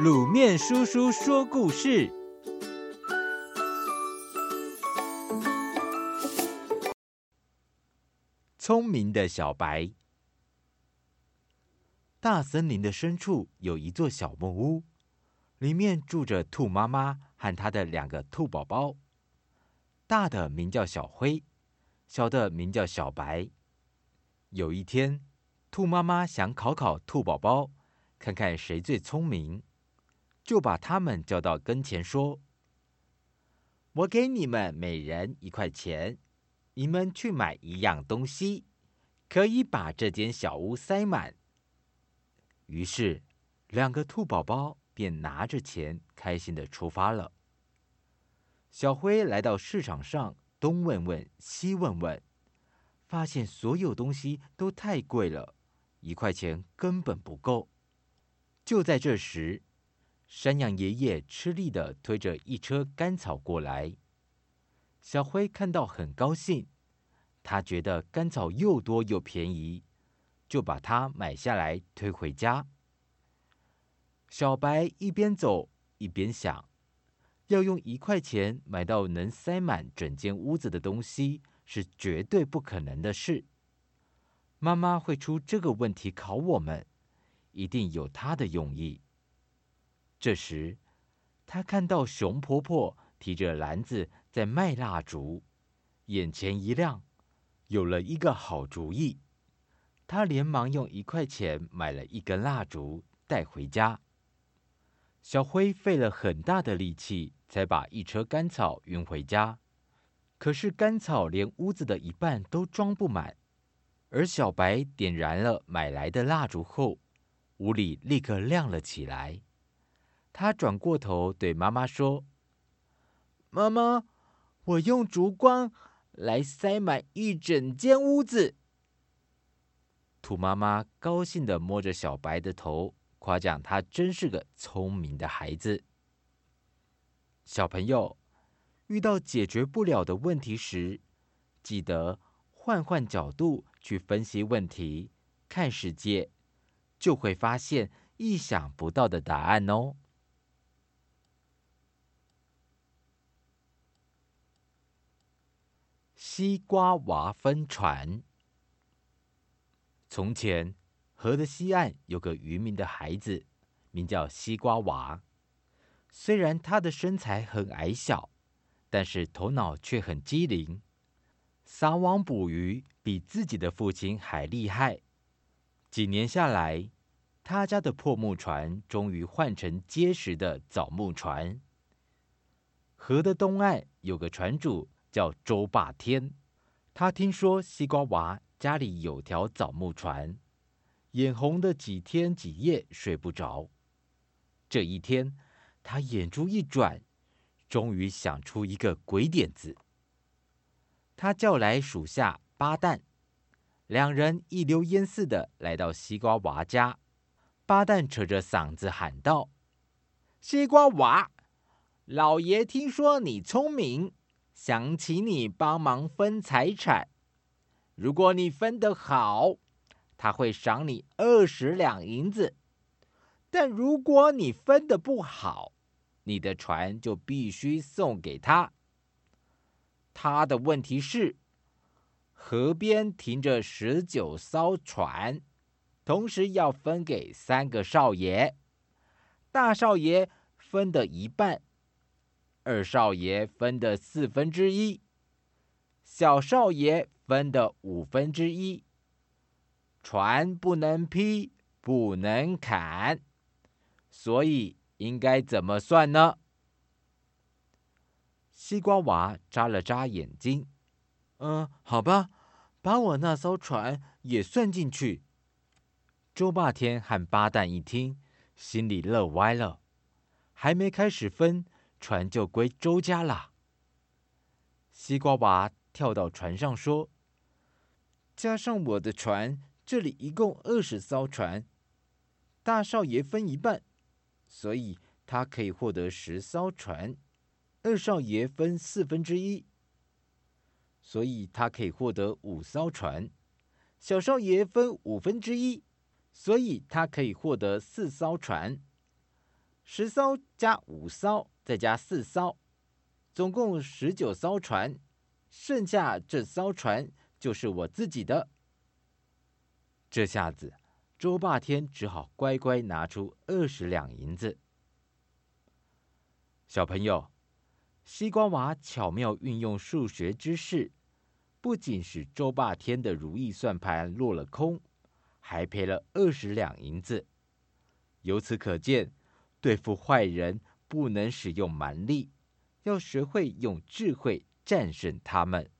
卤面叔叔说故事：聪明的小白。大森林的深处有一座小木屋，里面住着兔妈妈和她的两个兔宝宝。大的名叫小灰，小的名叫小白。有一天，兔妈妈想考考兔宝宝，看看谁最聪明。就把他们叫到跟前，说：“我给你们每人一块钱，你们去买一样东西，可以把这间小屋塞满。”于是，两个兔宝宝便拿着钱，开心的出发了。小灰来到市场上，东问问，西问问，发现所有东西都太贵了，一块钱根本不够。就在这时，山羊爷爷吃力地推着一车干草过来，小灰看到很高兴，他觉得干草又多又便宜，就把它买下来推回家。小白一边走一边想，要用一块钱买到能塞满整间屋子的东西是绝对不可能的事。妈妈会出这个问题考我们，一定有她的用意。这时，他看到熊婆婆提着篮子在卖蜡烛，眼前一亮，有了一个好主意。他连忙用一块钱买了一根蜡烛带回家。小灰费了很大的力气才把一车干草运回家，可是干草连屋子的一半都装不满。而小白点燃了买来的蜡烛后，屋里立刻亮了起来。他转过头对妈妈说：“妈妈，我用烛光来塞满一整间屋子。”兔妈妈高兴地摸着小白的头，夸奖他真是个聪明的孩子。小朋友，遇到解决不了的问题时，记得换换角度去分析问题，看世界，就会发现意想不到的答案哦。西瓜娃分船。从前，河的西岸有个渔民的孩子，名叫西瓜娃。虽然他的身材很矮小，但是头脑却很机灵，撒网捕鱼比自己的父亲还厉害。几年下来，他家的破木船终于换成结实的枣木船。河的东岸有个船主。叫周霸天，他听说西瓜娃家里有条枣木船，眼红的几天几夜睡不着。这一天，他眼珠一转，终于想出一个鬼点子。他叫来属下巴旦，两人一溜烟似的来到西瓜娃家。巴旦扯着嗓子喊道：“西瓜娃，老爷听说你聪明。”想请你帮忙分财产，如果你分得好，他会赏你二十两银子；但如果你分得不好，你的船就必须送给他。他的问题是，河边停着十九艘船，同时要分给三个少爷，大少爷分的一半。二少爷分的四分之一，小少爷分的五分之一。船不能劈，不能砍，所以应该怎么算呢？西瓜娃眨了眨眼睛，嗯，好吧，把我那艘船也算进去。周霸天和八蛋一听，心里乐歪了，还没开始分。船就归周家了。西瓜娃跳到船上说：“加上我的船，这里一共二十艘船。大少爷分一半，所以他可以获得十艘船；二少爷分四分之一，所以他可以获得五艘船；小少爷分五分之一，所以他可以获得四艘船。十艘加五艘，再加四艘，总共十九艘船。剩下这艘船就是我自己的。这下子，周霸天只好乖乖拿出二十两银子。小朋友，西瓜娃巧妙运用数学知识，不仅使周霸天的如意算盘落了空，还赔了二十两银子。由此可见，对付坏人不能使用蛮力，要学会用智慧战胜他们。